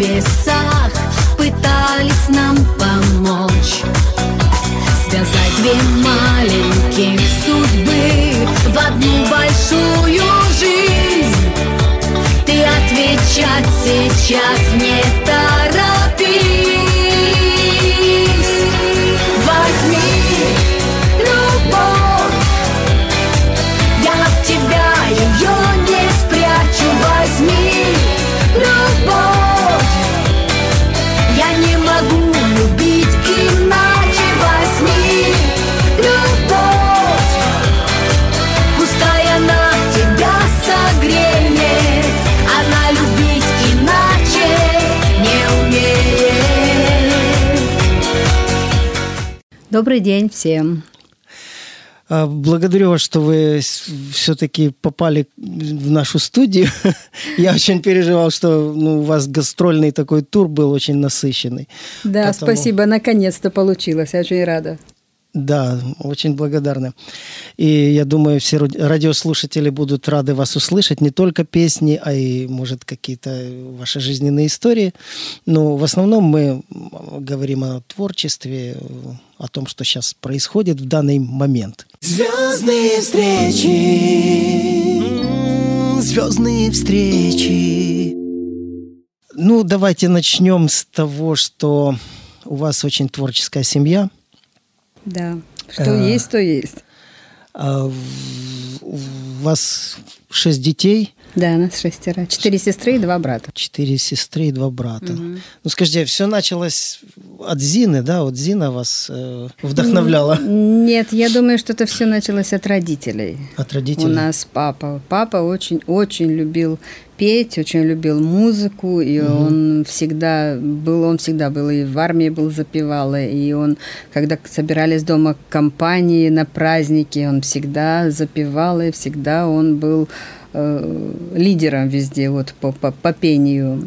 небесах пытались нам помочь Связать две маленьких судьбы в одну большую жизнь. Ты отвечать сейчас не торопись Добрый день всем. А, благодарю вас, что вы все-таки попали в нашу студию. Я очень переживал, что ну, у вас гастрольный такой тур был очень насыщенный. Да, Поэтому... спасибо, наконец-то получилось. Я очень рада. Да, очень благодарны. И я думаю, все радиослушатели будут рады вас услышать. Не только песни, а и, может, какие-то ваши жизненные истории. Но в основном мы говорим о творчестве, о том, что сейчас происходит в данный момент. Звездные встречи, звездные встречи. Ну, давайте начнем с того, что у вас очень творческая семья – да, что а, есть, то есть. А, у вас шесть детей? Да, нас шестеро. Четыре сестры и два брата. Четыре сестры и два брата. Угу. Ну, скажите, все началось от Зины, да? Вот Зина вас э, вдохновляла? Нет, я думаю, что это все началось от родителей. От родителей? У нас папа. Папа очень-очень любил петь, очень любил музыку, и угу. он всегда был, он всегда был и в армии был запевал, и он, когда собирались дома компании на праздники, он всегда запевал, и всегда он был э, лидером везде вот по, по, по пению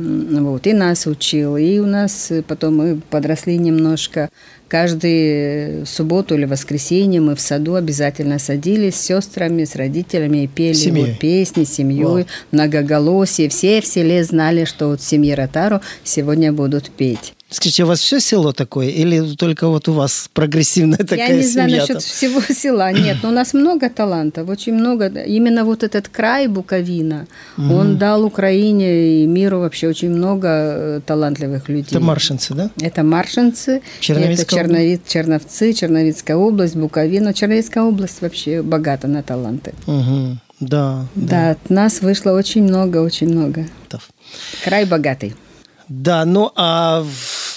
вот и нас учил и у нас потом мы подросли немножко каждую субботу или воскресенье мы в саду обязательно садились с сестрами, с родителями и пели вот песни, семьей, многоголосие. Все в селе знали, что вот в семье Ротару сегодня будут петь. Скажите, у вас все село такое или только вот у вас прогрессивная такая семья? Я не знаю семья насчет всего села. Нет, но у нас много талантов, очень много. Именно вот этот край Буковина, угу. он дал Украине и миру вообще очень много э, талантливых людей. Это маршинцы, да? Это маршинцы. Это Черновиц, Черновцы, Черновицкая область, Буковина. Черновицкая область вообще богата на таланты. Угу. Да, да. Да, от нас вышло очень много, очень много. Край богатый. Да, ну а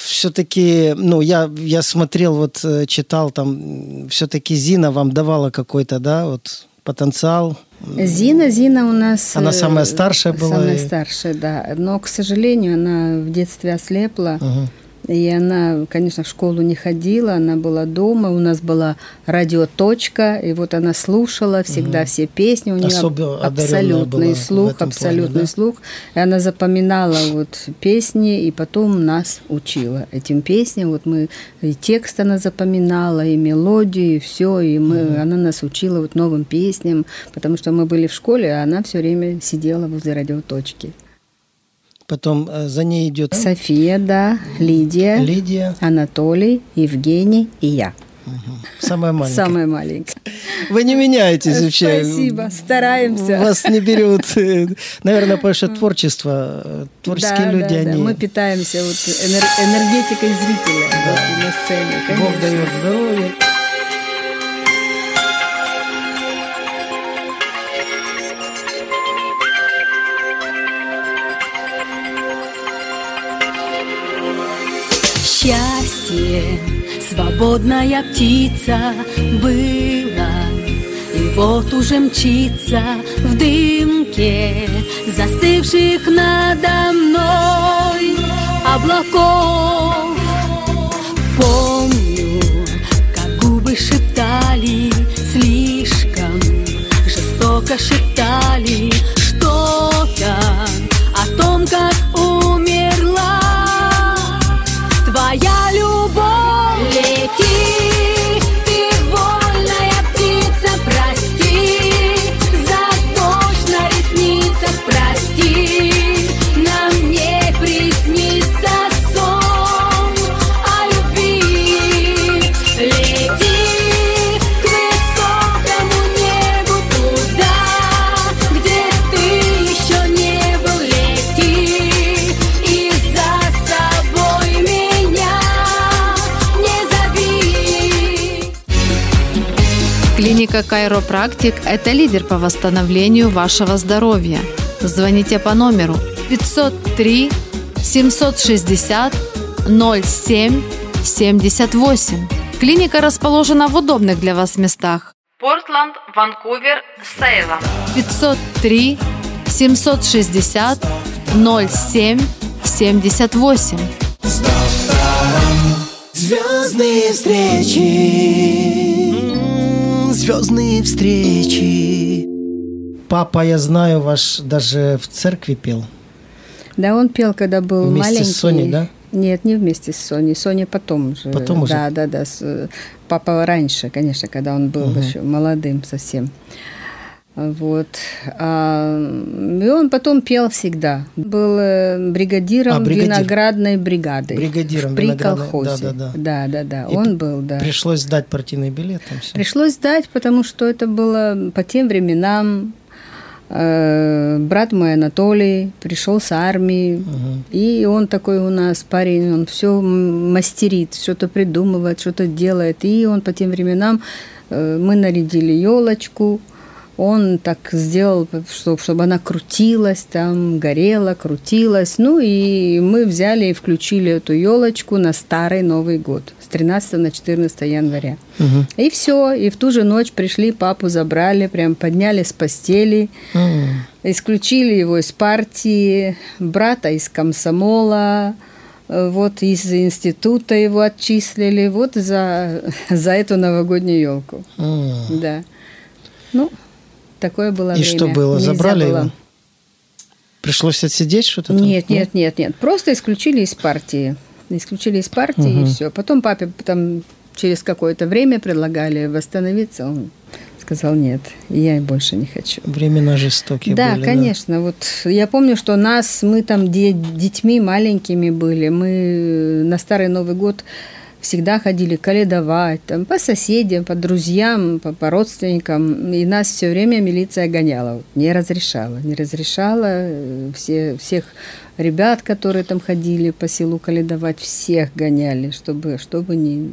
все-таки, ну, я, я смотрел, вот э, читал там, все-таки Зина вам давала какой-то, да, вот потенциал. Зина, Зина у нас... Она самая старшая была? Самая и... старшая, да. Но, к сожалению, она в детстве ослепла. Угу. И она, конечно, в школу не ходила, она была дома, у нас была радиоточка, и вот она слушала всегда угу. все песни, у нее Особо абсолютный слух, абсолютный плане, да? слух, и она запоминала вот песни, и потом нас учила этим песням, вот мы и текст она запоминала, и мелодию, и все, и мы, угу. она нас учила вот новым песням, потому что мы были в школе, а она все время сидела возле радиоточки. Потом э, за ней идет... София, да, Лидия, Лидия, Анатолий, Евгений и я. Угу. Самая маленькая. Самая маленькая. Вы не меняетесь вообще. Спасибо, стараемся. Вас не берут. Наверное, потому что творчество, творческие да, люди, да, они... Да. Мы питаемся вот энергетикой зрителя да. вот, на сцене. Конечно. Бог дает здоровье. Счастье. Свободная птица была И вот уже мчится в дымке Застывших надо мной облаков. Помню, как губы шептали Слишком жестоко шептали Клиника «Кайропрактик» – это лидер по восстановлению вашего здоровья. Звоните по номеру 503 760 07 78. Клиника расположена в удобных для вас местах. Портланд, Ванкувер, Сейлом. 503 760 07 78. Звездные встречи. Звездные встречи. Папа, я знаю, ваш даже в церкви пел. Да, он пел, когда был Вместе маленький. с Соней, да? Нет, не вместе с Соней. Соня потом уже. Потом уже? Да, да, да. С- Папа раньше, конечно, когда он был Мгм. еще молодым совсем. Вот. А, и он потом пел всегда. Был э, бригадиром А, бригадир. виноградной бригады. Бригадиром При виноградной, колхозе. да-да-да. Да, да, да. И Он был, да. Пришлось сдать партийный билет. Там все. Пришлось сдать, потому что это было по тем временам. э, брат мой Анатолий пришел с армии, и он такой у нас парень, он все мастерит, что-то придумывает, что-то делает. И он по тем временам, э, мы нарядили елочку, он так сделал, чтобы, чтобы она крутилась, там горела, крутилась. Ну и мы взяли и включили эту елочку на старый Новый год с 13 на 14 января. Мгм. И все, и в ту же ночь пришли, папу забрали, прям подняли с постели, М. исключили его из партии, брата из комсомола, э, вот из института его отчислили, вот за, за эту новогоднюю елку. М. Да. Ну, такое было И время. что было? Нельзя Забрали было. его? Пришлось отсидеть что-то? там? Нет, нет, нет, нет. Просто исключили из партии. Исключили из партии и Мгм. все. Потом папе там через какое-то время предлагали восстановиться. Он сказал нет, я и больше не хочу. Времена жестокие да, были. конечно. Вот я помню, что нас, мы там де- детьми маленькими были. Мы на Старый Новый год всегда ходили каледовать, там, по соседям, по друзьям, по, по родственникам. И нас все время милиция гоняла. Не разрешала. Не разрешала. э, Все, всех ребят, которые там ходили по селу каледовать, всех гоняли, чтобы, чтобы, не,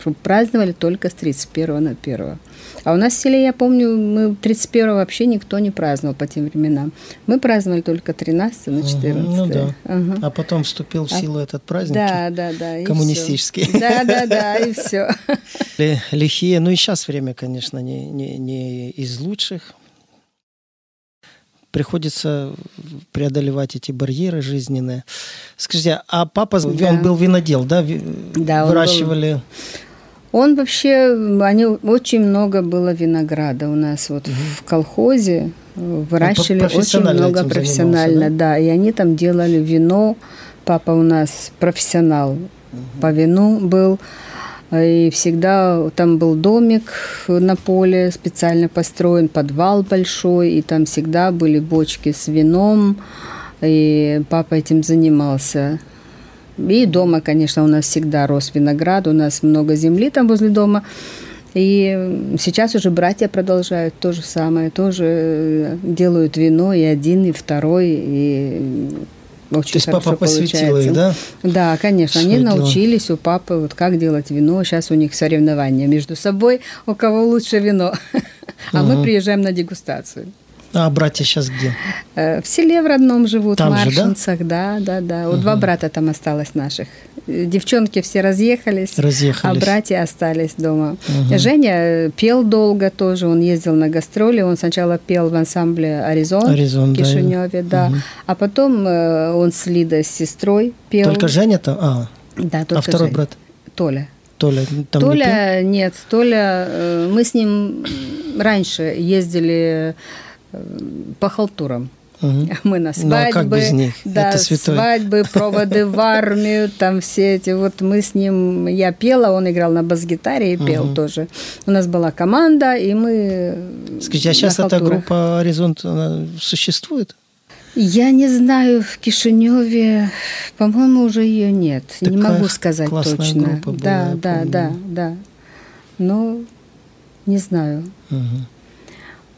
чтобы праздновали только с 31 на 1. А у нас в селе, я помню, мы 31 вообще никто не праздновал по тем временам. Мы праздновали только 13 на 14. Ну да. Ага. А потом вступил в А- силу этот праздник. Да, да, да. коммунистический. Да, да, да, и все. Ли- Лихие. Ну и сейчас время, конечно, не, не, не из лучших. Приходится преодолевать эти барьеры жизненные. Скажите, а папа, Да. он был винодел, да? Да, он был. Он вообще, они очень много было винограда у нас вот в колхозе выращивали очень профессионально много профессионально, занимался, да? и они там делали вино. Папа у нас профессионал по вину был, и всегда там был домик на поле специально построен, подвал большой, и там всегда были бочки с вином, и папа этим занимался. И дома, конечно, у нас всегда рос виноград, у нас много земли там возле дома. И сейчас уже братья продолжают то же самое, тоже э, делают вино, и один, и второй, и очень То есть папа посвятил получается. их, да? Да, конечно, они Своё дело. научились у папы, вот как делать вино. Сейчас у них соревнования между собой, у кого лучше вино. А мы приезжаем на дегустацию. А братья сейчас где? Э, В селе в родном живут, Там в же, да? Маршинцах, да, да, да. Вот два брата там осталось наших. Девчонки все разъехались, Разъехались. а братья остались дома. Мгм. Женя э, пел долго тоже, он ездил на гастроли, он сначала пел в ансамбле «Аризон», Аризон, в да. Кишиневе, да, Мгм. а потом э, он с Лидой, с сестрой пел. Только Женя там? А, Да, а только второй Женя. брат? Толя. Толя там не пел? Толя, нет, Толя, мы с ним раньше ездили по халтурам. Мгм. Мы на Ну, а свадьбы, как без них? да, Это святое. свадьбы, проводы в армию, там все эти. Вот мы с ним, я пела, он играл на бас-гитаре и пел Мгм. тоже. У нас была команда, и мы. Скажите, а сейчас эта группа «Горизонт» существует? Я не знаю, в Кишиневе, по-моему, уже ее нет. не Такая могу сказать классная точно. группа была, да, да, да, да. Но не знаю. Мгм.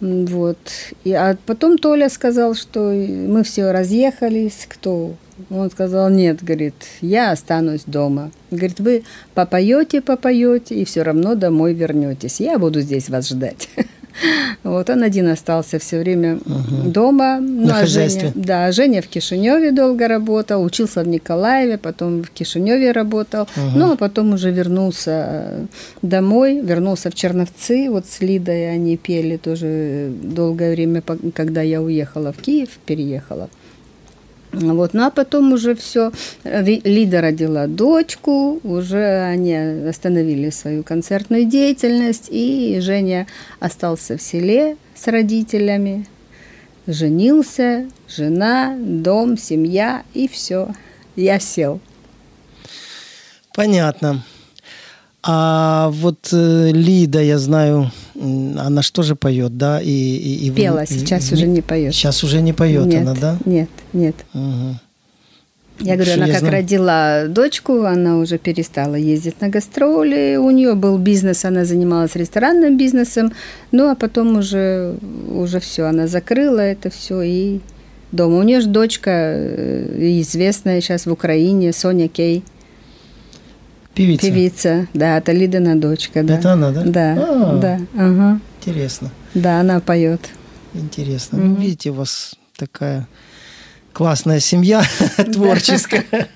Вот. И, а потом Толя сказал, что мы все разъехались, кто Он сказал, нет, говорит, я останусь дома. Говорит, вы попоете, попоете, и все равно домой вернетесь. Я буду здесь вас ждать. Вот он один остался все время угу. дома. Ну, На а Женя, да, Женя в Кишиневе долго работал, учился в Николаеве, потом в Кишиневе работал, угу. ну а потом уже вернулся э, домой, вернулся в Черновцы, вот с Лидой они пели тоже долгое время, когда я уехала в Киев, переехала. Вот. Ну а потом уже все, Лида родила дочку, уже они остановили свою концертную деятельность, и Женя остался в селе с родителями, женился, жена, дом, семья, и все. Я сел. Понятно. А вот э, Лида, я знаю, она что же поет, да? И, и, и Пела, вы, сейчас и, уже не поет. Сейчас уже не поет нет, она, да? Нет, нет. Угу. Я говорю, она я как знаю. родила дочку, она уже перестала ездить на гастроли. У нее был бизнес, она занималась ресторанным бизнесом. Ну, а потом уже, уже все, она закрыла это все и дома. У нее же дочка э, известная сейчас в Украине, Соня Кей. Певица. Певица, да, это Лидина дочка, да. Это она, да? Да, а, да. Ага. Интересно. Да, она поет. Интересно. Mm-hmm. Ну, видите, у вас такая классная семья творческая.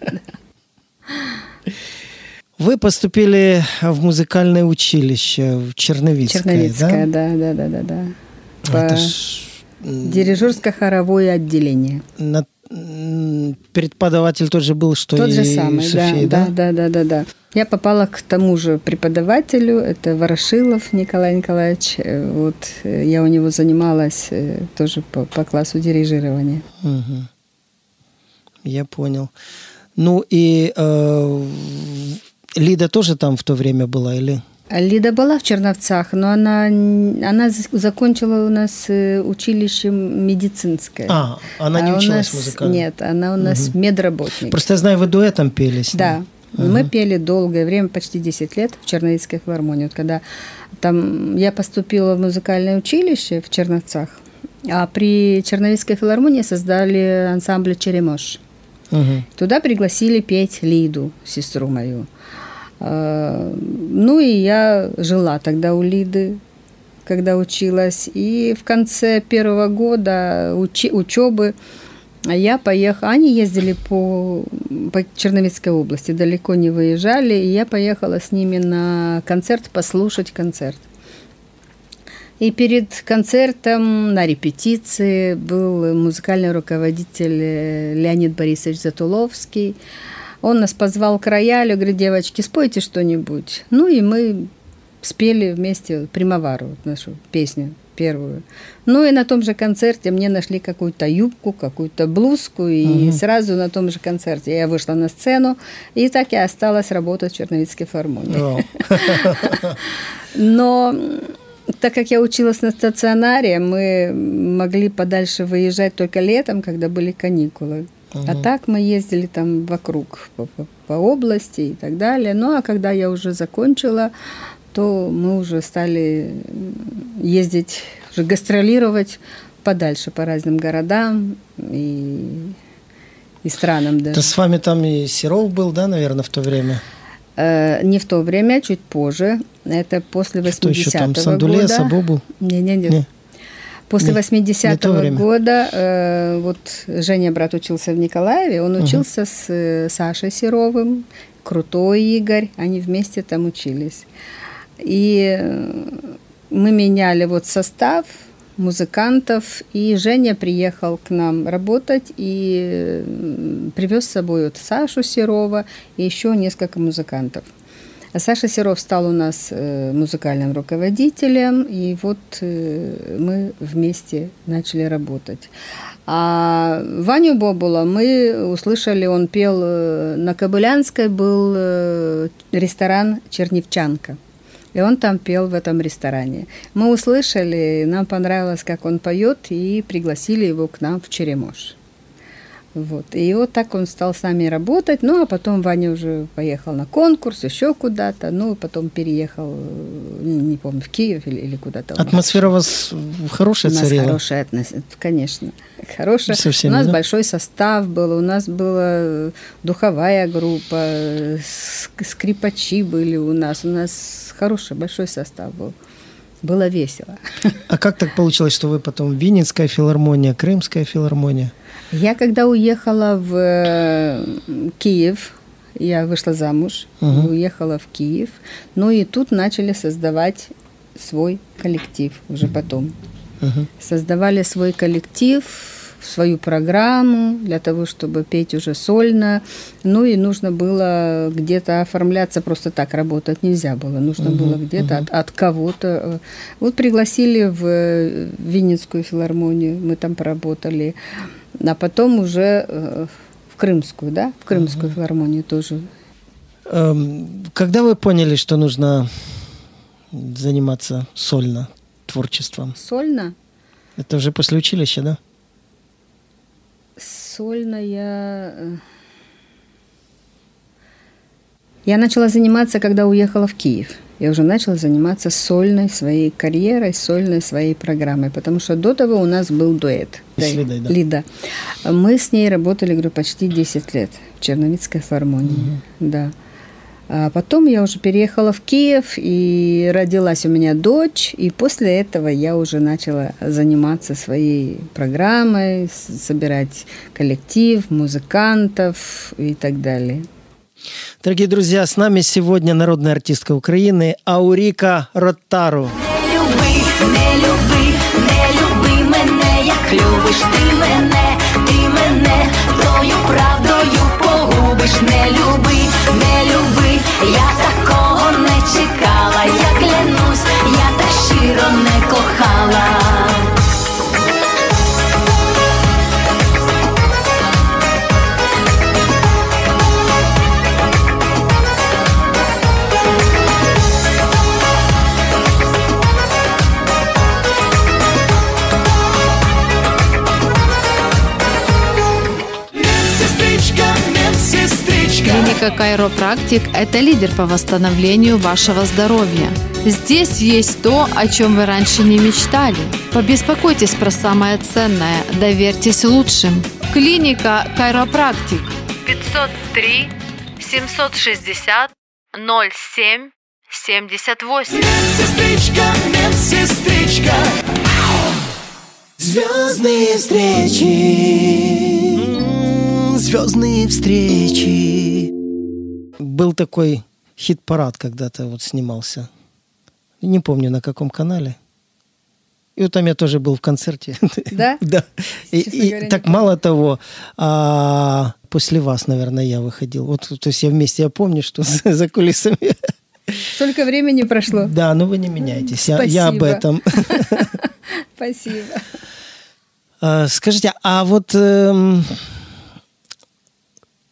Вы поступили в музыкальное училище в Черновицкое, Черновицкое, да? Да, да, да, да, да. Это ж... Дирижерско-хоровое отделение. На преподаватель тот же был, что тот и же самый, София, да, да, да, да, да, да. Я попала к тому же преподавателю, это Ворошилов Николай Николаевич. Э, вот э, я у него занималась э, тоже по, по классу дирижирования. Угу. Я понял. Ну и э, Лида тоже там в то время была или? Лида была в Черновцах, но она, она закончила у нас училище медицинское. А, она не а училась нас, музыкально? Нет, она у нас угу. медработник. Просто я знаю, вы дуэтом пели с ней. Да, угу. мы пели долгое время, почти 10 лет в Черновицкой филармонии. Вот когда там я поступила в музыкальное училище в Черновцах, а при Черновицкой филармонии создали ансамбль «Черемош». Угу. Туда пригласили петь Лиду, сестру мою. А, ну и я жила тогда у Лиды, когда училась. И в конце первого года учи, учебы я поехала. Они ездили по, по Черновицкой области, далеко не выезжали. И я поехала с ними на концерт послушать концерт. И перед концертом на репетиции был музыкальный руководитель Леонид Борисович Затуловский. Он нас позвал к роялю, говорит, девочки, спойте что-нибудь. Ну и мы спели вместе «Примавару», нашу песню первую. Ну и на том же концерте мне нашли какую-то юбку, какую-то блузку, и угу. сразу на том же концерте я вышла на сцену, и так я осталась работать в Черновицкой филармонии. Но так как я училась на стационаре, мы могли подальше выезжать только летом, когда были каникулы. Угу. А так мы ездили там вокруг по, по, по области и так далее. Ну а когда я уже закончила, то мы уже стали ездить, уже гастролировать подальше по разным городам и, и странам даже. То с вами там и Серов был, да, наверное, в то время? Э, не в то время, чуть позже. Это после 80-го года. Что еще там, Сандуле, Сабобу? Не-не-не. Не. После 80-го года, э, вот Женя, брат, учился в Николаеве, он учился угу. с э, Сашей Серовым, крутой Игорь, они вместе там учились. И э, мы меняли вот состав музыкантов, и Женя приехал к нам работать и э, привез с собой вот Сашу Серова и еще несколько музыкантов. Саша Серов стал у нас э, музыкальным руководителем, и вот мы вместе начали работать. А Ваню Бобула мы услышали, он пел на Кобылянской, был ресторан «Черневчанка». И он там пел в этом ресторане. Мы услышали, нам понравилось, как он поет, и пригласили его к нам в Черемош. Вот. И вот так он стал с нами работать. Ну, а потом Ваня уже поехал на конкурс, еще куда-то. Ну, потом переехал, э, не, не помню, в Киев или, или куда-то. Атмосфера у вас хорошая у нас царила? хорошая относительно, конечно. Хорошая. Со всеми, у нас да? большой состав был, у нас была духовая группа, ск- скрипачи были у нас. У нас хороший, большой состав был. Было весело. А как так получилось, что вы потом Винницкая филармония, Крымская филармония? Я когда уехала в э, Киев, я вышла замуж, Мгм. уехала в Киев, ну и тут начали создавать свой коллектив уже потом. Мгм. Создавали свой коллектив, свою программу для того, чтобы петь уже сольно. Ну и нужно было где-то оформляться, просто так работать нельзя было. Нужно было где-то от, от кого-то. Вот пригласили в э, Винницкую филармонию, мы там поработали. А потом уже э, в Крымскую, да? В Крымскую филармонию тоже. Эм, Когда вы поняли, что нужно заниматься сольно творчеством? Сольно? Это уже после училища, да? Сольно я... э, Я начала заниматься, когда уехала в Киев. Я уже начала заниматься сольной своей карьерой, сольной своей программой, потому что до того у нас был дуэт. С Лидой, да. Лида. Мы с ней работали, говорю, почти 10 лет в Черновицкой филармонии. Да. А потом я уже переехала в Киев, и родилась у меня дочь, и после этого я уже начала заниматься своей программой, собирать коллектив, музыкантов и так далее. Дорогие друзья, с нами сегодня народная артистка Украины Аурика Ротару. Не люби, не люби, не люби мене, як любиш ти мене, ти мене тою правдою погубиш. Не люби, не люби, я такого не чекала, я клянусь, я так щиро не кохала. Клиника Кайропрактик – это лидер по восстановлению вашего здоровья. Здесь есть то, о чем вы раньше не мечтали. Побеспокойтесь про самое ценное, доверьтесь лучшим. Клиника Кайропрактик 503 760 07 78. Медсестричка, медсестричка. Звездные встречи. Звездные встречи. Был такой хит-парад когда-то вот снимался. Не помню, на каком канале. И вот там я тоже был в концерте. Да? Да. И, так мало того, а, после вас, наверное, я выходил. Вот, то есть я вместе, я помню, что за, за кулисами. Столько времени прошло. Да, но вы не меняйтесь. Я, я об Спасибо. этом. Спасибо. А, Скажите, а вот эм,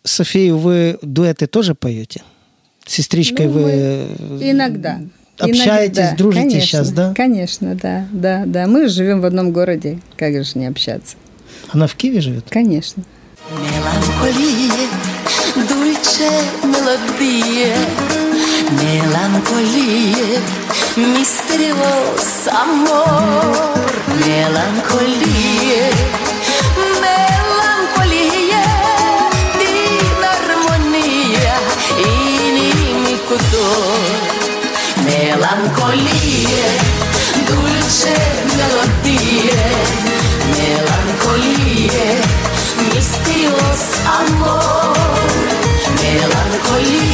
Софию вы дуэты тоже поете? С сестричкой Ну, вы мы э, Иногда. общаетесь, Иногда. дружите Конечно, сейчас, да? Конечно, да, да, да. Мы живем в одном городе, как же ж не общаться? Она в Киеве живет? Конечно. Меланколіє, дульче мелодіє, меланколіє, містеріос амор, меланколіє, autor Melancolije, dulce melodije Melancolije, amor melancolie.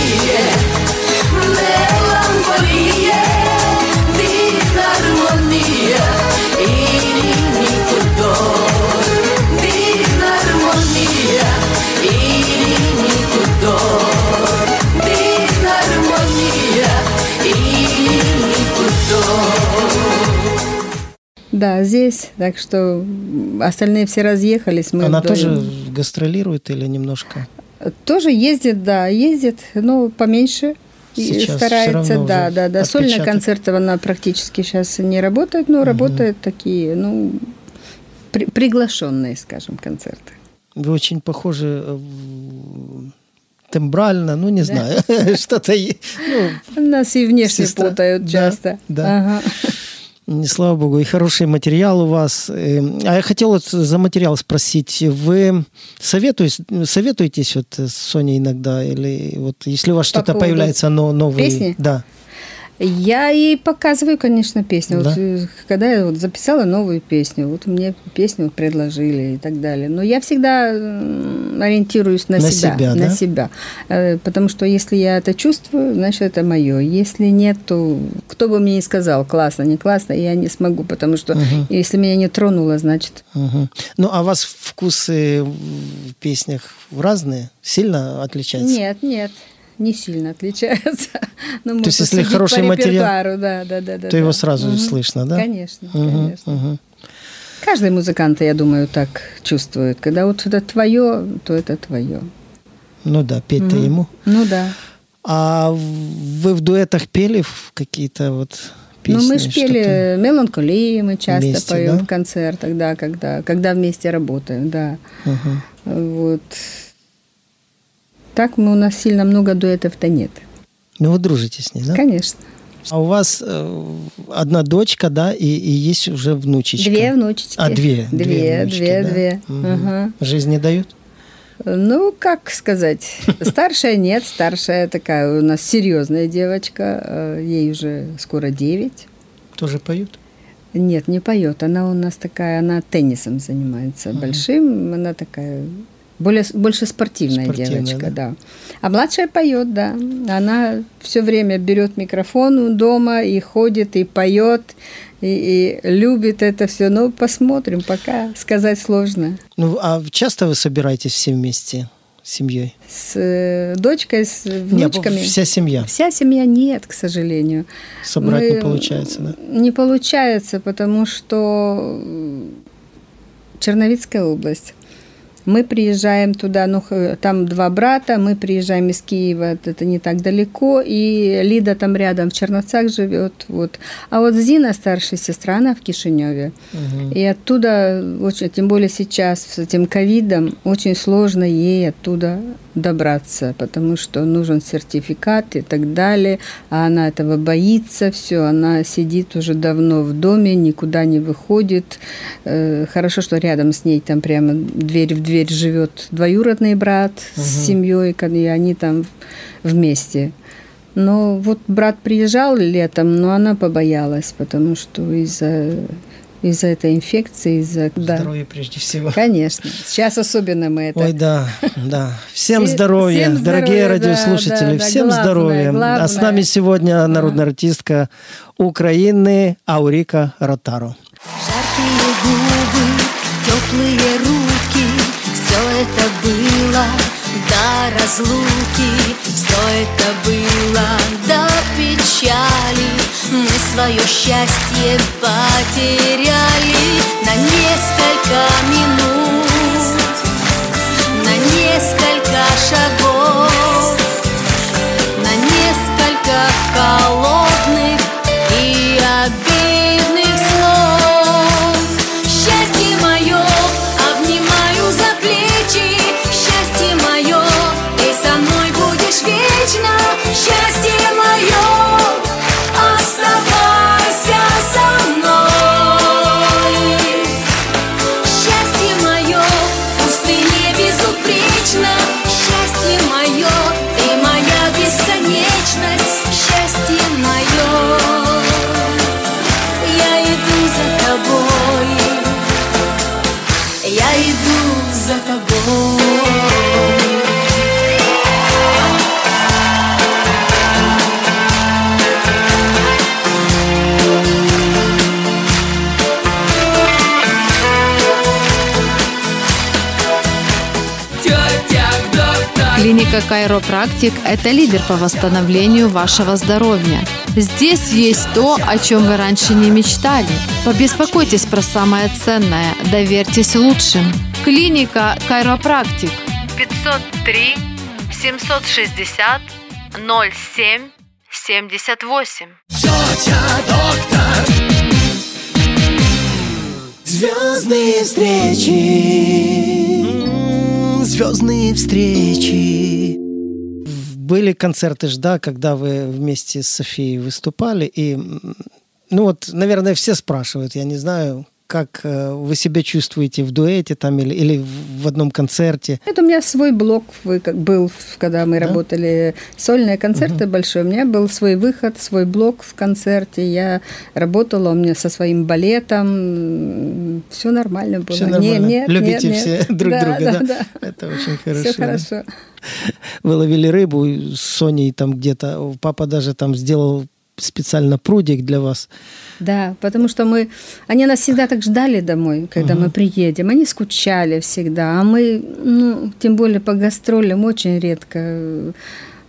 Да, здесь. Так что остальные все разъехались. Мы Она вдвоем. тоже гастролирует или немножко? Тоже ездит, да, ездит, но поменьше. Сейчас старается, да, да, да. Сольных отпечаток. концертов она практически сейчас не работает, но работает такие, ну, при- приглашенные, скажем, концерты. Вы очень похожи э, тембрально, ну, не знаю, что-то... Ну, Нас и внешне Сестра. путают Да, часто. да. Ага. Слава богу, и хороший материал у вас. Э, А я хотел вот за материал спросить. Вы советуетесь, советуетесь вот с Соней иногда? Или вот если у вас что-то появляется но, новые... песни? Да. Я ей показываю, конечно, песню. Да? Вот, э, когда я вот записала новую песню, вот мне песню предложили и так далее. Но я всегда ориентируюсь на, На себя, себя, на да? себя. Э, Потому что если я это чувствую, значит, это мое. Если нет, то кто бы мне ни сказал, классно, не классно, я не смогу, потому что если меня не тронуло, значит, Мгм. Ну, а у вас вкусы в песнях разные? Сильно отличаются? нет, нет. Не сильно отличается. Ну, есть, можно если хороший материал, да, да, да, да, То его да. сразу Мгм. слышно, да? Конечно, Мгм, конечно. мгм. Каждый музыкант, я думаю, так чувствует. Когда вот это твое, то это твое. Ну да, петь-то ему. Ну да. А вы в дуэтах пели какие-то вот песни? ну мы ж что-то? пели меланхолии, мы часто Вместе, поем да? в концертах, да, когда, когда вместе работаем, да. Мгм. Вот. Так мы, у нас сильно много дуэтов-то нет. Ну, вы дружите с ней, да? Конечно. А у вас э, одна дочка, да, и, и есть уже внучечка. Две внучечки. А, две. Две, внучки, две, да? две. Мгм. Ага. Жизнь не дают? Ну, как сказать, старшая нет, старшая такая у нас серьезная девочка, э, ей уже скоро 9. Тоже поют? Нет, не поет. Она у нас такая, она теннисом занимается большим. Она такая более, больше спортивная, Спортивная, девочка, да? да. А младшая поет, да. Она все время берет микрофон дома и ходит, и поет, и, и любит это все. Но посмотрим, пока сказать сложно. Ну, а часто вы собираетесь все вместе семьей? С э, дочкой, с Не, внучками. вся семья. Вся семья нет, к сожалению. Собрать не Мы- получается, да? Не получается, потому что Черновицкая область. Мы приезжаем туда, ну, там два брата, мы приезжаем из Киева, это не так далеко, и Лида там рядом в Черновцах живет, вот. А вот Зина, старшая сестра, она в Кишиневе. И оттуда, очень, тем более сейчас с этим ковидом, очень сложно ей оттуда добраться, потому что нужен сертификат и так далее, а она этого боится, все, она сидит уже давно в доме, никуда не выходит. Э, Хорошо, что рядом с ней там прямо дверь в дверь живет двоюродный брат с семьей, и они там вместе. Но вот брат приезжал летом, но она побоялась, потому что из-за из-за этой инфекции, из-за... Да, Здоровье прежде всего. конечно. Сейчас особенно мы это... Ой, да, да. Всем Все- здоровья, всем дорогие здоровья, да, радиослушатели, да, да, всем главное, здоровья. А с главное. нами сегодня народная артистка Украины Аурика Ротаро. Жаркие губы, теплые руки, это было до разлуки, все это было до печали. Мы свое счастье потеряли на несколько минут, на несколько шагов, Клиника Кайропрактик – это лидер по восстановлению вашего здоровья. Здесь есть то, о чем вы раньше не мечтали. Побеспокойтесь про самое ценное, доверьтесь лучшим. Клиника Кайропрактик 503 760 07 78. Тетя доктор Звездные встречи звездные встречи. Были концерты ж, да, когда вы вместе с Софией выступали, и, ну вот, наверное, все спрашивают, я не знаю, как э, вы себя чувствуете в дуэте там или, или в одном концерте? Это у меня свой блок был, когда мы Да? работали сольные концерты большие. У меня был свой выход, свой блок в концерте. Я работала у меня со своим балетом. Все нормально было. Все нормально? Не- нет, Любите нет, все нет. друг Да, друга, да? да, да. Это очень хорошо. Все хорошо. Вы ловили рыбу с Соней там где-то. Папа даже там сделал специально прудик для вас. Да, потому что мы... Они нас всегда так ждали домой, когда мы приедем. Они скучали всегда. А мы, ну, тем более по гастролям, очень редко,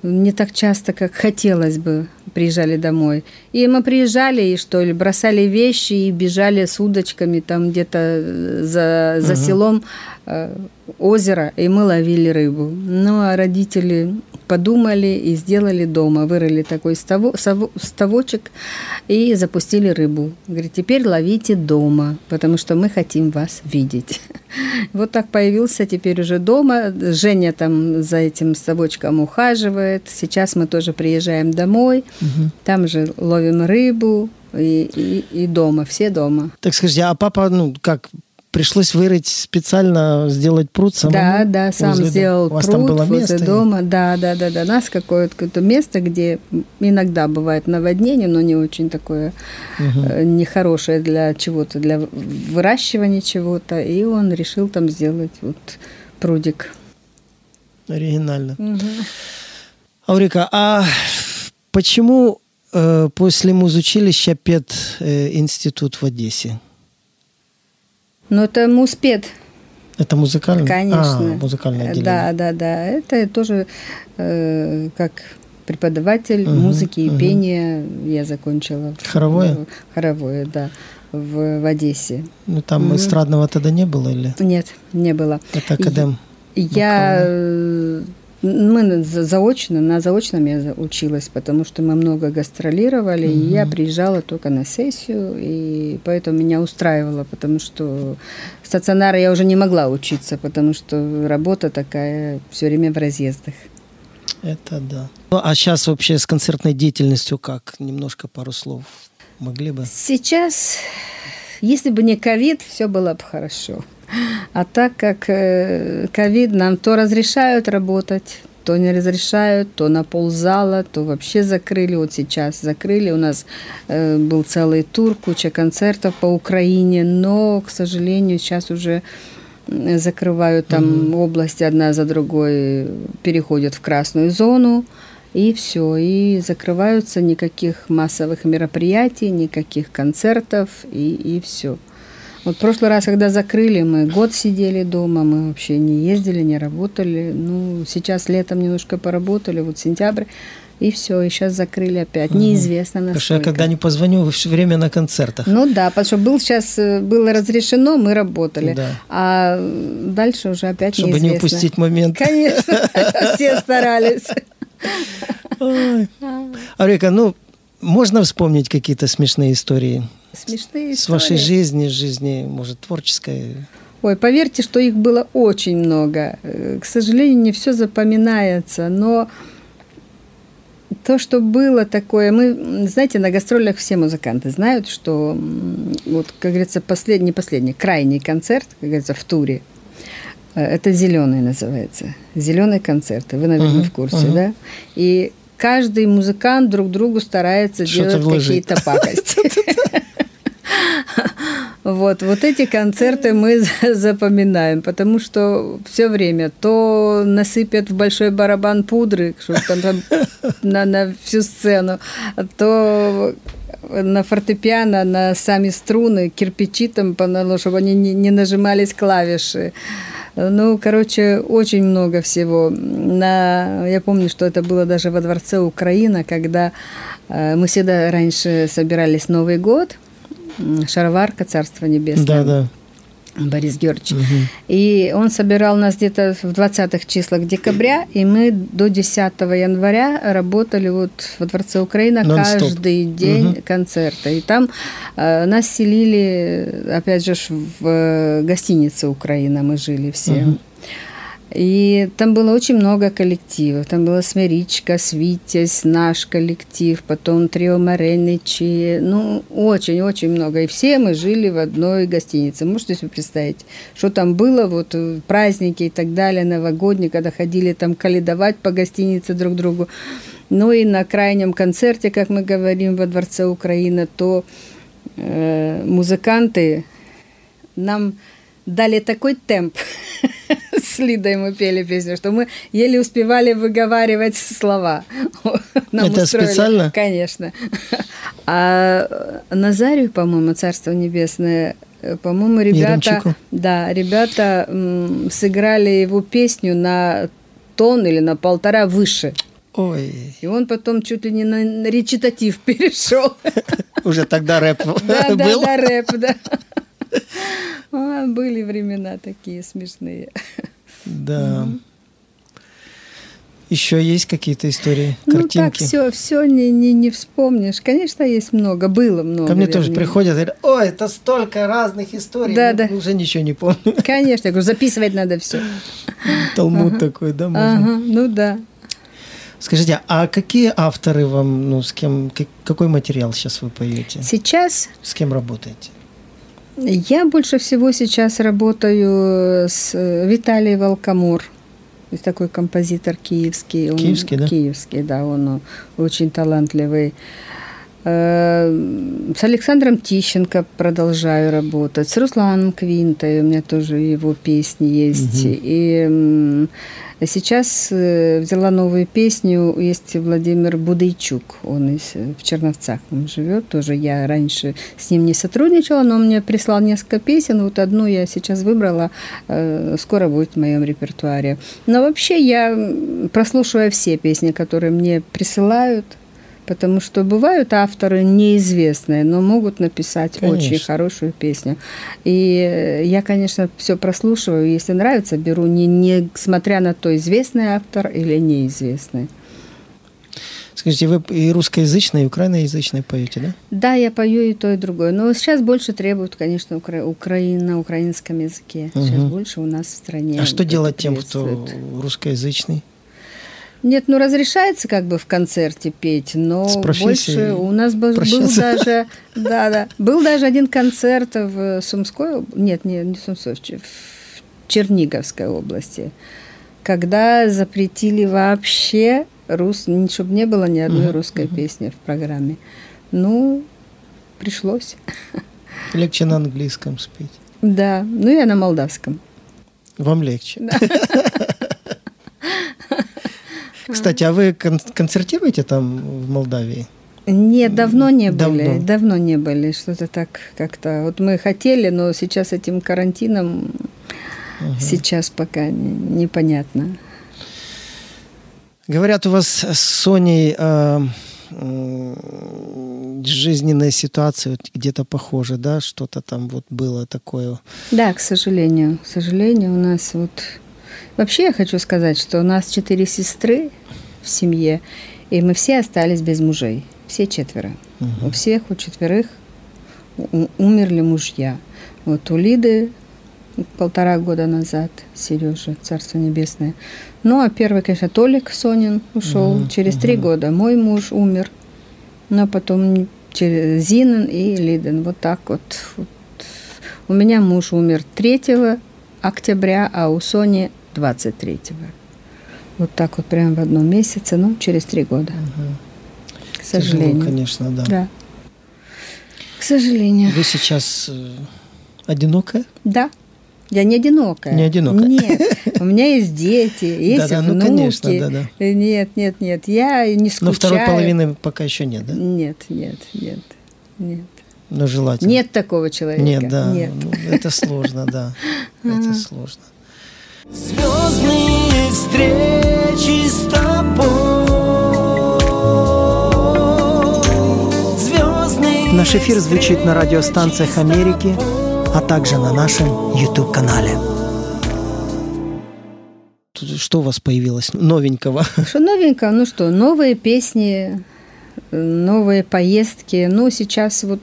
не так часто, как хотелось бы, приезжали домой. И мы приезжали, и что ли, бросали вещи и бежали с удочками там где-то э, за, за селом э, озеро, и мы ловили рыбу. Ну, а родители подумали и сделали дома. Вырыли такой ставо- саво- ставочек и запустили рыбу. Говорит, теперь ловите дома, потому что мы хотим вас видеть. Вот так появился теперь уже дома. Женя там за этим ставочком ухаживает. Сейчас мы тоже приезжаем домой. Там же ловим рыбу и, и, и дома, все дома. Так скажите, а папа, ну, как, пришлось вырыть специально, сделать пруд самому? Да, да, сам возле дома? сделал У вас пруд там было возле место? дома. Да, да, да, да. У нас какое-то, место, где иногда бывает наводнение, но не очень такое э, нехорошее для чего-то, для выращивания чего-то. И он решил там сделать вот прудик. Оригинально. Аурика, а почему э, после музучилища ПЕД э, институт в Одессе? Но это муспед, Это музыкальный? конечно. А, музыкальное Э, отделение. Да, да, да. Это тоже э, как преподаватель Мгм, музыки и мгм. пения я закончила. Хоровое? в- Хоровое, да, в, в Одессе. Ну, там эстрадного тогда не было или? Нет, не было. Это академ? Я э, мы заочно, на заочном я училась, потому что мы много гастролировали, и я приезжала только на сессию, и поэтому меня устраивало, потому что стационара я уже не могла учиться, потому что работа такая все время в разъездах. Это да. Ну, а сейчас вообще с концертной деятельностью как? Немножко пару слов могли бы? Сейчас, если бы не ковид, все было бы хорошо. А так как э, ковид нам то разрешают работать, то не разрешают, то на ползала, то вообще закрыли. Вот сейчас закрыли. У нас э, был целый тур, куча концертов по Украине, но, к сожалению, сейчас уже закрывают там области одна за другой, переходят в красную зону. И все, и закрываются никаких массовых мероприятий, никаких концертов, и, и все. Вот в прошлый раз, когда закрыли, мы год сидели дома, мы вообще не ездили, не работали. Ну, сейчас летом немножко поработали, вот сентябрь, и все, и сейчас закрыли опять. Неизвестно Потому что я насколько. когда не позвоню, вы все время на концертах. Ну да, потому что был сейчас, э, было разрешено, мы работали. Да. А дальше уже опять Чтобы не неизвестно. упустить момент. Конечно, все старались. Ой. Аурика, ну, можно вспомнить какие-то смешные истории Смешные с вашей истории. жизни, жизни, может, творческой? Ой, поверьте, что их было очень много. Э, К сожалению, не все запоминается, но то, что было такое, мы, знаете, на гастролях все музыканты знают, что вот, как говорится, последний, последний, крайний концерт, как говорится, в туре, э, это зеленый называется. Зеленый концерт. Вы, наверное, Мгм, в курсе, мгм. да? И каждый музыкант друг другу старается делать какие-то пакости. Вот, вот эти концерты мы за- запоминаем, потому что все время то насыпят в большой барабан пудры, что там, там на, на всю сцену, то на фортепиано, на сами струны, кирпичи там чтобы они не, не нажимались клавиши. Ну, короче, очень много всего. На, я помню, что это было даже во Дворце Украина, когда э, мы всегда раньше собирались Новый год, м, Шароварка, Царство Небесное. Да, да. Борис Георгиевич. И он собирал нас где-то в 20-х числах декабря, и мы до 10 января работали вот во Дворце Украина каждый день Мгм. концерта. И там э, нас селили, опять же, в э, гостинице Украина мы жили все. Мгм. И там было очень много коллективов. Там была Смиричка, Свитязь, наш коллектив, потом Трио Мареничи. Ну, очень-очень много. И все мы жили в одной гостинице. Можете себе представить, что там было, вот э, праздники и так далее, новогодние, когда ходили там каледовать по гостинице друг другу. Ну и на крайнем концерте, как мы говорим, во Дворце Украины, то э, музыканты нам дали такой темп с Лидой мы пели песню, что мы еле успевали выговаривать слова. Нам Это устроили. специально? Конечно. А Назарию, по-моему, Царство Небесное, по-моему, ребята, да, ребята м, сыграли его песню на тон или на полтора выше. Ой. И он потом чуть ли не на речитатив перешел. Уже тогда рэп был? Да, да, да, рэп, да. Были времена такие смешные. Да. Еще есть какие-то истории, картинки? Ну так все, все не, не, не вспомнишь. Конечно, есть много, было много. Ко мне вернее. тоже приходят и говорят, ой, это столько разных историй, да, да. уже ничего не помню. Конечно, я говорю, записывать надо все. Талмуд ага. такой, да, можно? Ага, ну да. Скажите, а какие авторы вам, ну, с кем, какой материал сейчас вы поете? Сейчас? С кем работаете? Я больше всего сейчас работаю с э, Виталием Волкомор. Есть такой композитор киевский. Он, киевский, да? Киевский, да, он очень талантливый. Э, с Александром Тищенко продолжаю работать. С Русланом Квинтой у меня тоже его песни есть. Угу. И сейчас э, взяла новую песню. Есть Владимир Будейчук. Он из, в Черновцах он живет. Тоже я раньше с ним не сотрудничала, но он мне прислал несколько песен. Вот одну я сейчас выбрала. Э, скоро будет в моем репертуаре. Но вообще я прослушиваю все песни, которые мне присылают Потому что бывают авторы неизвестные, но могут написать конечно. очень хорошую песню. И я, конечно, все прослушиваю. Если нравится, беру, не, не смотря на то, известный автор или неизвестный. Скажите, вы и русскоязычный, и украиноязычный поете, да? Да, я пою и то, и другое. Но сейчас больше требуют, конечно, укра... Украина на украинском языке. Угу. Сейчас больше у нас в стране. А что делать тем, кто русскоязычный? Нет, ну разрешается как бы в концерте петь, но больше у нас был, был даже, да, да, был даже один концерт в Сумской, нет, не, не Сумской, в Черниговской области, когда запретили вообще рус, чтобы не было ни одной uh-huh, русской uh-huh. песни в программе. Ну, пришлось. Легче на английском спеть. Да, ну я на молдавском. Вам легче. Да. Кстати, а вы кон- концертируете там в Молдавии? Нет, давно не давно. были. Давно не были. Что-то так как-то. Вот мы хотели, но сейчас этим карантином угу. сейчас пока не, непонятно. Говорят, у вас с Соней э, жизненная ситуация вот где-то похожа, да? Что-то там вот было такое. Да, к сожалению. К сожалению, у нас вот Вообще я хочу сказать, что у нас четыре сестры в семье, и мы все остались без мужей. Все четверо. Угу. У всех, у четверых умерли мужья. Вот у Лиды полтора года назад, Сережа, Царство Небесное. Ну, а первый, конечно, Толик Сонин ушел. Угу, Через три года мой муж умер. Но потом через Зинин и Лиден. Вот так вот. вот. У меня муж умер 3 октября, а у Сони 23-го. Вот так вот прямо в одном месяце, ну, через три года. Угу. К сожалению. Тяжело, конечно, да. Да. К сожалению. Вы сейчас э, одинокая? Да. Я не одинокая. Не одинокая. Нет. У меня есть дети, есть да, да, внуки. Ну, конечно, да, да. Нет, нет, нет. Я не скучаю. Но второй половины пока еще нет, да? Нет, нет, нет, нет. Но желательно. Нет такого человека. Нет, да. Нет. Ну, это сложно, да. Это сложно. Звездные встречи с тобой. Звездные Наш эфир звучит на радиостанциях Америки, а также на нашем YouTube-канале. Что у вас появилось новенького? Что новенького? Ну что, новые песни, новые поездки. Ну, сейчас вот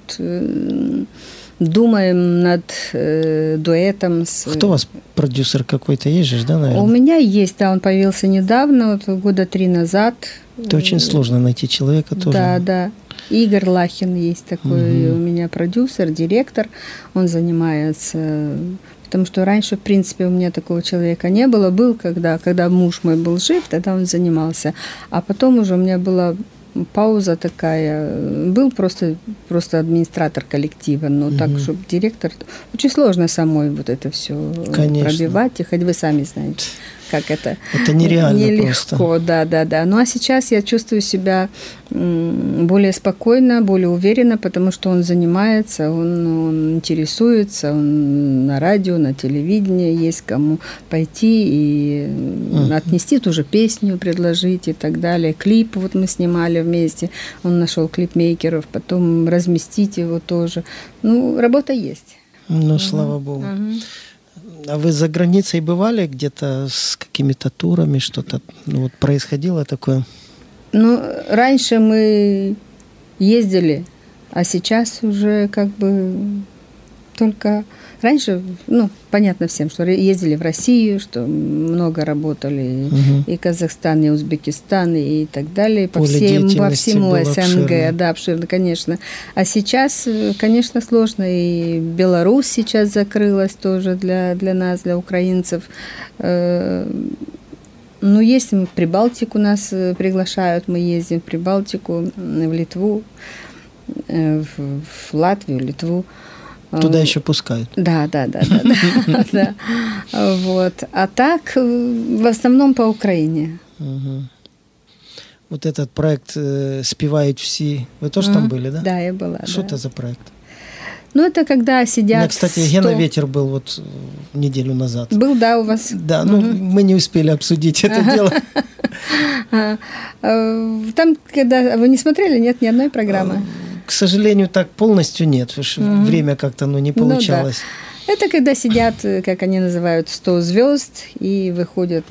думаем над э, дуэтом с... Кто у вас продюсер какой-то есть же, да, У наверное? меня есть, да, он появился недавно, вот года три назад. Это очень сложно найти человека тоже. Да, да. Игорь Лахин есть такой у меня продюсер, директор. Он занимается... Потому что раньше, в принципе, у меня такого человека не было. Был, когда, когда муж мой был жив, тогда он занимался. А потом уже у меня была пауза такая. Был просто, просто администратор коллектива, но так, чтобы директор... Очень сложно самой вот это все Конечно. пробивать. И хоть вы сами знаете, как это... Это нереально Нелегко, просто. да, да, да. Ну а сейчас я чувствую себя более спокойно, более уверенно, потому что он занимается, он, он интересуется, он на радио, на телевидении, есть кому пойти и м, отнести ту же песню, предложить и так далее. Клип вот мы снимали вместе, он нашел клипмейкеров, потом разместить его тоже. Ну, работа есть. Ну, слава богу. А вы за границей бывали где-то с какими-то турами, что-то ну, вот происходило такое? Ну, раньше мы ездили, а сейчас уже как бы только... Раньше, ну, понятно всем, что ездили в Россию, что много работали Мгм. и Казахстан, и Узбекистан, и так далее, по, всем, по всему СНГ, обширное. да, обширно, конечно. А сейчас, э, конечно, сложно, и Беларусь сейчас закрылась тоже для, для нас, для украинцев. Э, ну, есть в Прибалтику нас э, приглашают, мы ездим в Прибалтику, в Литву, э, в, в Латвию, Литву. Туда еще пускают. Да, да, да, да. Вот. А так, э, в основном по Украине. Вот этот проект э, «Спевают все». Вы тоже там были, да? Да, я была. Что это за проект? Ну, это когда У сидят... меня, кстати, 100 Гена Ветер был вот э, неделю назад. Был, да, у вас? Да, ну мы не успели обсудить это дело. А, Там, когда... Вы не смотрели? Нет ни одной программы? К сожалению, так полностью нет. что Время как-то ну, не Ну да. получалось. Это когда сидят, э, как они называют, 100 звезд, и выходят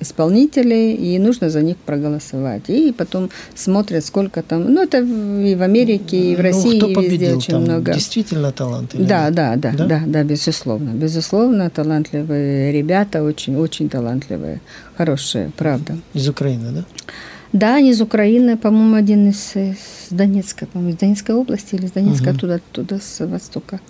исполнители, и нужно за них проголосовать. И потом смотрят, сколько там... Ну, это и в Америке, и в Ну, России, кто и везде победил очень там? много. Действительно талант? или Да, да, да, Да? да, да, безусловно. Безусловно, талантливые ребята, очень, очень талантливые, хорошие, правда. Из Украины, да? Да, они из Украины, по-моему, один из, из Донецка, по-моему, из Донецкой области или из Донецка, оттуда, оттуда, с востока.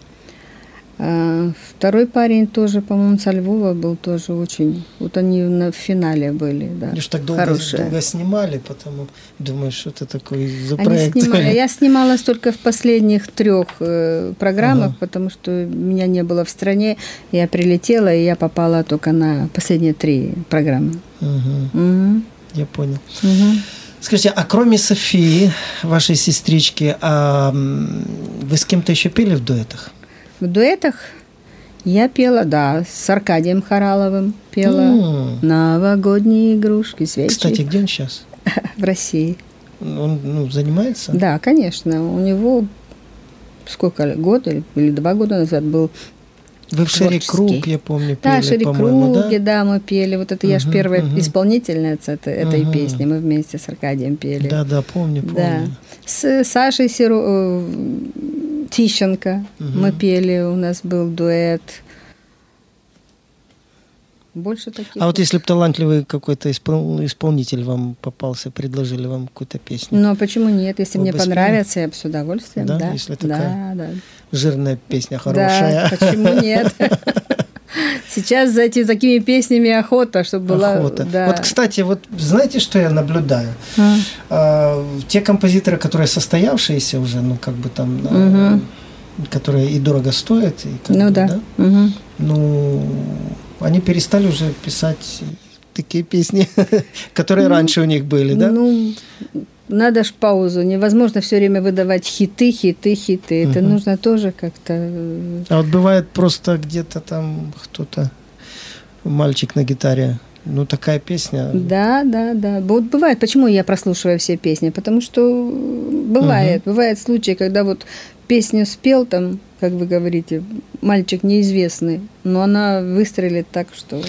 А, второй парень тоже, по-моему, со Львова был тоже очень... Вот они на финале были, да. Же так долго, хорошие. долго снимали, потому думаю, что это такой за Они проект. снимали. Я снималась только в последних трех э, программах, Ага. потому что меня не было в стране. Я прилетела, и я попала только на последние три программы. Мгм, Мгм. Я понял. Мгм. Скажите, а кроме Софии, вашей сестрички, а вы с кем-то еще пели в дуэтах? В дуэтах я пела, да, с Аркадием Хараловым пела М. новогодние игрушки, свечи Кстати, где он сейчас? в России. Он ну, занимается? Да, конечно. У него сколько лет, год или, или два года назад был Вы в Творческий. Круг, я помню, пели, Да, Шире по-моему, да? Круге, да? мы пели. Вот это я же первая мгм. исполнительница этой, этой Мгм. песни. Мы вместе с Аркадием пели. Да, да, помню, Да. помню. С Сашей Сиро... э, Тищенко мы пели, у нас был дуэт. Больше таких. А вот если бы талантливый какой-то испол- исполнитель вам попался, предложили вам какую-то песню, Но почему нет? Если Вы мне понравится, я бы с удовольствием, Да, да. если такая Да, да. жирная песня хорошая. Да, почему нет? Сейчас за эти, такими песнями охота, чтобы была... Охота. Да. Вот, кстати, вот знаете, что я наблюдаю? А. А, те композиторы, которые состоявшиеся уже, ну, как бы там, да, которые и дорого стоят, и как Ну бы, да. Мгм. ну, они перестали уже писать такие песни, которые раньше у них были, да? Ну, надо ж паузу. Невозможно все время выдавать хиты, хиты, хиты. Это нужно тоже как-то... э, А вот бывает просто где-то там кто-то, мальчик на гитаре, ну, такая песня. Да, да, да. Вот бывает. Почему я прослушиваю все песни? Потому что бывает. Бывает случаи, когда вот песню спел там, как вы говорите, мальчик неизвестный, но она выстрелит так, что...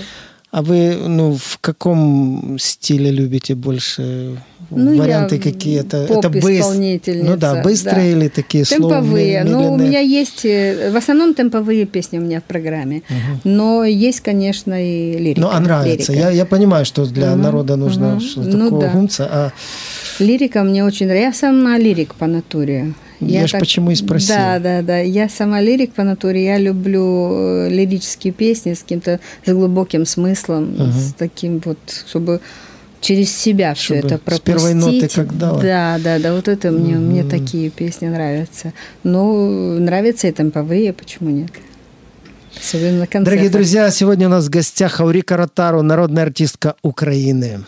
А вы, ну, в каком стиле любите больше? Ну, Варианты я какие-то? Это быстро. Ну да, быстрые да. или такие Темповые. словно Ну, у меня есть... э, В основном темповые песни у меня в программе. Но есть, конечно, и лирика. Ну, а нравится. лирика. Я, я понимаю, что для Мгм, народа нужно мгм. что-то Ну такого да. гумца, а Лирика мне очень нравится. Я сама лирик по натуре. Я ж почему и спросил. Да, да, да. Я сама лирик по натуре. Я люблю э, лирические песни с каким-то с глубоким смыслом, с таким вот, чтобы через себя все Чтобы это с пропустить. первой ноты как дала. Да, да, да. Вот это мне, мне такие песни нравятся. Ну, нравятся и темповые, почему нет? Особенно на концертах. Дорогие друзья, сегодня у нас в гостях Аурика Ротару, народная артистка Украины.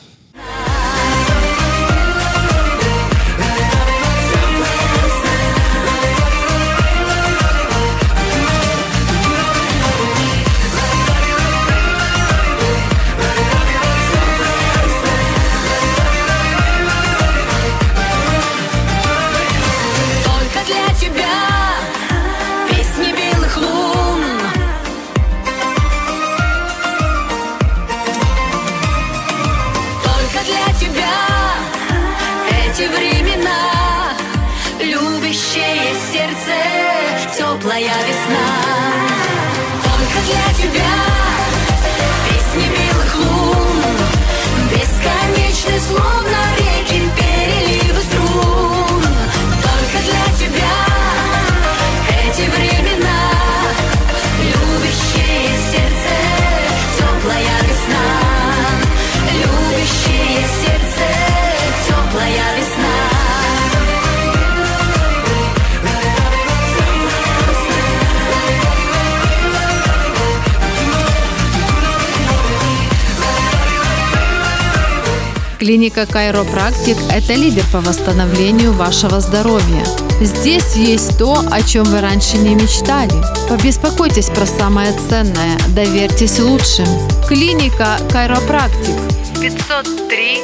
Клиника Кайропрактик – это лидер по восстановлению вашего здоровья. Здесь есть то, о чем вы раньше не мечтали. Побеспокойтесь про самое ценное, доверьтесь лучшим. Клиника Кайропрактик 503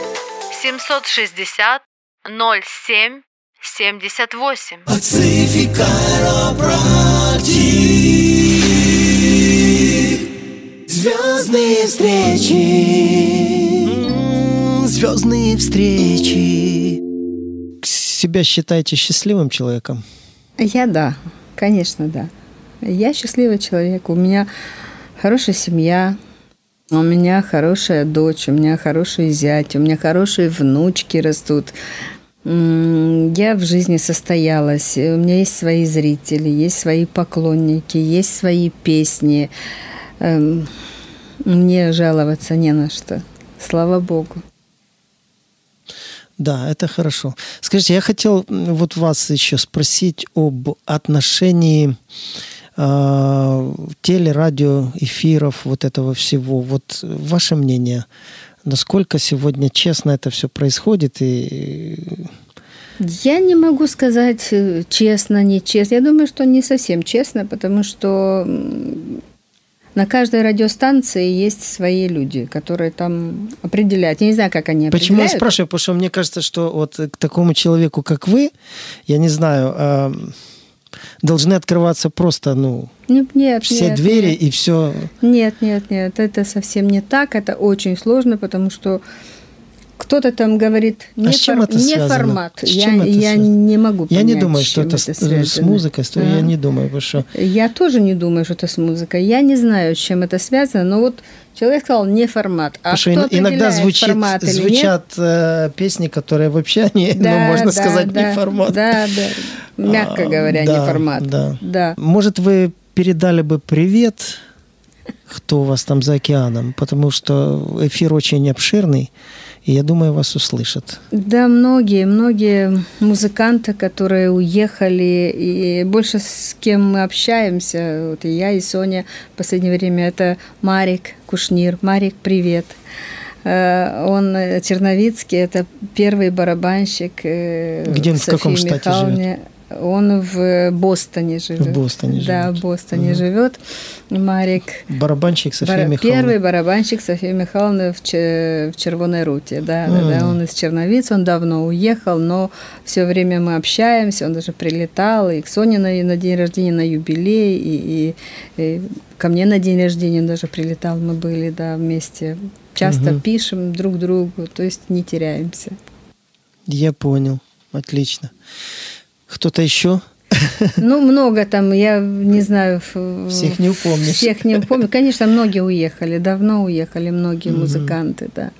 760 07 78. Пацифика Аэропрактик. Звездные встречи. Звездные встречи. Себя считаете счастливым человеком? Я да, конечно, да. Я счастливый человек. У меня хорошая семья, у меня хорошая дочь, у меня хороший зять, у меня хорошие внучки растут. Я в жизни состоялась. У меня есть свои зрители, есть свои поклонники, есть свои песни. Эм, Мне жаловаться не на что. Слава Богу. Да, это хорошо. Скажите, я хотел вот вас еще спросить об отношении э, теле, радио, эфиров, вот этого всего. Вот ваше мнение, насколько сегодня честно это все происходит и Я не могу сказать э, честно, нечестно. Я думаю, что не совсем честно, потому что на каждой радиостанции есть свои люди, которые там определяют. Я не знаю, как они Почему я определяют. спрашиваю? Потому что мне кажется, что вот к такому человеку, как вы, я не знаю, э, должны открываться просто, ну, Нет, нет, все нет, двери нет. и все. Нет, нет, нет, это совсем не так, это очень сложно, потому что кто-то там говорит не, А с чем фор- это не связано? формат. С я чем это я связано? не могу Я не понять, думаю, с что это с, с связано. музыкой, что я А. не думаю, потому что Я тоже не думаю, что это с музыкой. Я не знаю, с чем это связано, но вот человек сказал не формат. А Потому кто ин- иногда звучит, формат или нет? звучат э, песни, которые вообще не, ну, Да, можно да, сказать, да, не формат. Да, да. Мягко А, говоря, да, не формат. Да. да. Может, вы передали бы привет, кто у вас там за океаном, потому что эфир очень обширный, и я думаю, вас услышат. Да, многие, многие музыканты, которые уехали, и больше с кем мы общаемся, вот и я, и Соня в последнее время, это Марик Кушнир. Марик, привет. Э, Он э, черновицкий, это первый барабанщик э, Где он, в каком штате Михайловне. Он в Бостоне живет. В Бостоне Да, живет. в Бостоне живет. Марик. Барабанщик София Бар- Михайловна. Первый барабанщик Софии Михайловны в, Че- в Червоной Руте. Да, да, да, М. он из Черновиц, он давно уехал, но все время мы общаемся, он даже прилетал и к Соне на, на день рождения, на юбилей, и, и- и ко мне на день рождения он даже прилетал, мы были, да, вместе. Часто Мгм. пишем друг другу, то есть не теряемся. Я понял. Отлично. Кто-то еще? Ну, много там, я не знаю. Всех не упомнишь. Всех не упомню. Конечно, многие уехали, давно уехали многие Мгм. музыканты, да.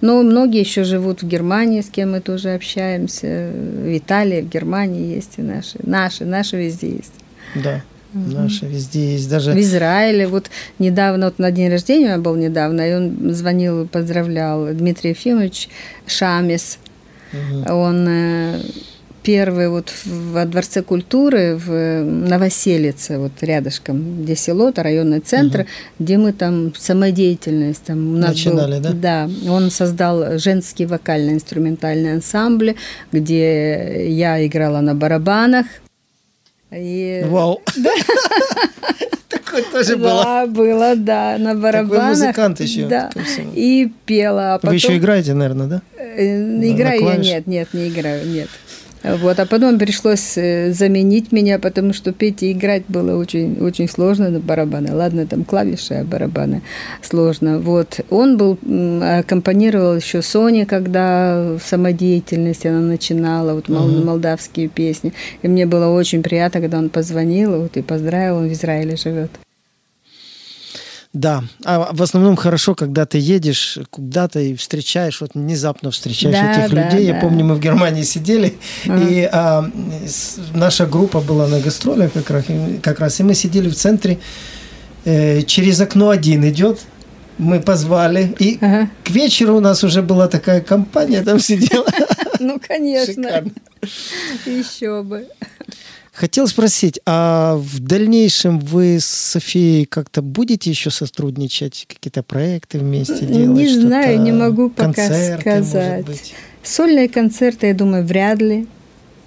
Но многие еще живут в Германии, с кем мы тоже общаемся. В Италии, в Германии есть и наши. Наши, наши везде есть. Да. Наши везде есть. Даже В Израиле, вот недавно, вот на день рождения у меня был недавно, и он звонил, поздравлял Дмитрий Ефимович Шамис. Мгм. Он э, первый вот во Дворце культуры в Новоселице, вот рядышком, где село, это районный центр, где мы там самодеятельность. Там у нас Начинали, был, да? Да, он создал женский вокально-инструментальный ансамбль, где я играла на барабанах. И... Вау. Такое тоже было. Да, было, да, на барабанах. музыкант еще, Да, и пела. А потом... Вы еще играете, наверное, да? Э, Играю я, нет, нет, не играю, нет. Вот, а потом пришлось э, заменить меня, потому что петь и играть было очень, очень сложно на барабаны. Ладно, там клавиши, а барабаны сложно. Вот, он был, аккомпанировал еще Соне, когда в самодеятельности она начинала, вот мол- молдавские песни. И мне было очень приятно, когда он позвонил вот, и поздравил, он в Израиле живет. Да. А в основном хорошо, когда ты едешь куда-то и встречаешь, вот внезапно встречаешь Да, этих да, людей. Я да. помню, мы в Германии сидели, Ага. и а, наша группа была на гастролях как раз, и- как раз, и мы сидели в центре. э, через окно один идет, мы позвали, и Ага. к вечеру у нас уже была такая компания, там сидела. Ну, конечно. Еще бы. Хотел спросить, а в дальнейшем вы с Софией как-то будете еще сотрудничать, какие-то проекты вместе делать? Не знаю, не могу пока концерты, сказать. Сольные концерты, я думаю, вряд ли.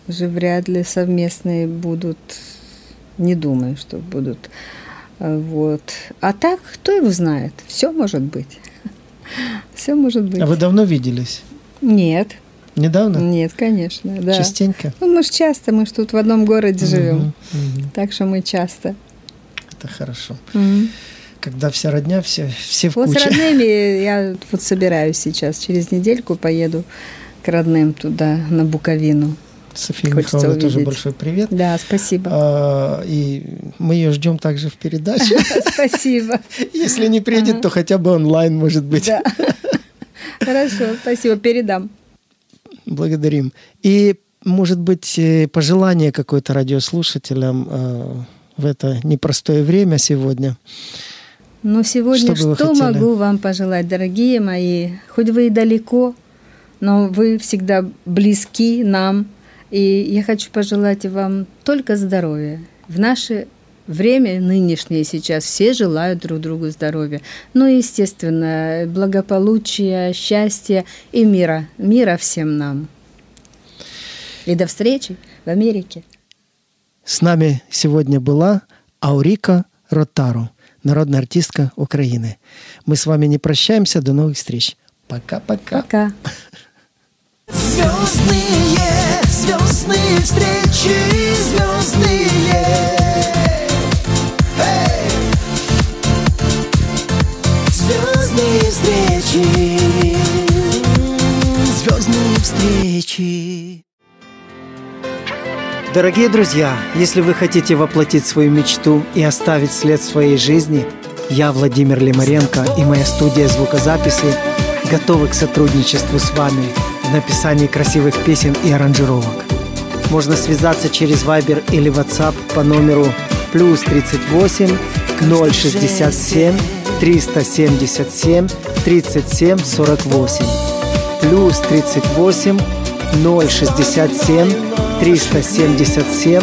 Уже вряд ли совместные будут. Не думаю, что будут. А, Вот. А так, кто его знает? Все может быть. Все может быть. А вы давно виделись? Нет, Недавно? нет, конечно, да. Частенько? Ну, мы же часто, мы же тут в одном городе живем. Мгм, мгм. Так что мы часто. Это хорошо. Мгм. Когда вся родня, все, все в Вот с куче. родными я вот собираюсь сейчас. Через недельку поеду к родным туда, на Буковину. София Хочется Михайловна, тоже большой привет. Да, спасибо. А, и мы ее ждем также в передаче. Спасибо. Если не приедет, то хотя бы онлайн, может быть. Да. Хорошо, спасибо, передам. Благодарим. И, может быть, э, пожелание какое-то радиослушателям э, в это непростое время сегодня. Ну, сегодня Что что могу вам пожелать, дорогие мои? Хоть вы и далеко, но вы всегда близки нам. И я хочу пожелать вам только здоровья. В наше время нынешнее сейчас все желают друг другу здоровья. Ну, и, естественно, благополучия, счастья и мира. Мира всем нам. И до встречи в Америке. С нами сегодня была Аурика Ротару, народная артистка Украины. Мы с вами не прощаемся. До новых встреч. Пока-пока. Пока. Звездные, звездные встречи, звездные. Встречи, звездные встречи. Дорогие друзья, если вы хотите воплотить свою мечту и оставить след своей жизни, я, Владимир Лимаренко и моя студия звукозаписи готовы к сотрудничеству с вами в написании красивых песен и аранжировок. Можно связаться через Viber или WhatsApp по номеру плюс 38 067 377 37 48 плюс 38 067 377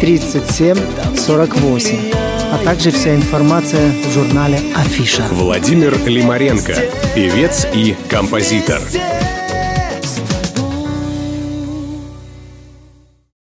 37 48, а также вся информация в журнале Афиша. Владимир Лимаренко, певец и композитор.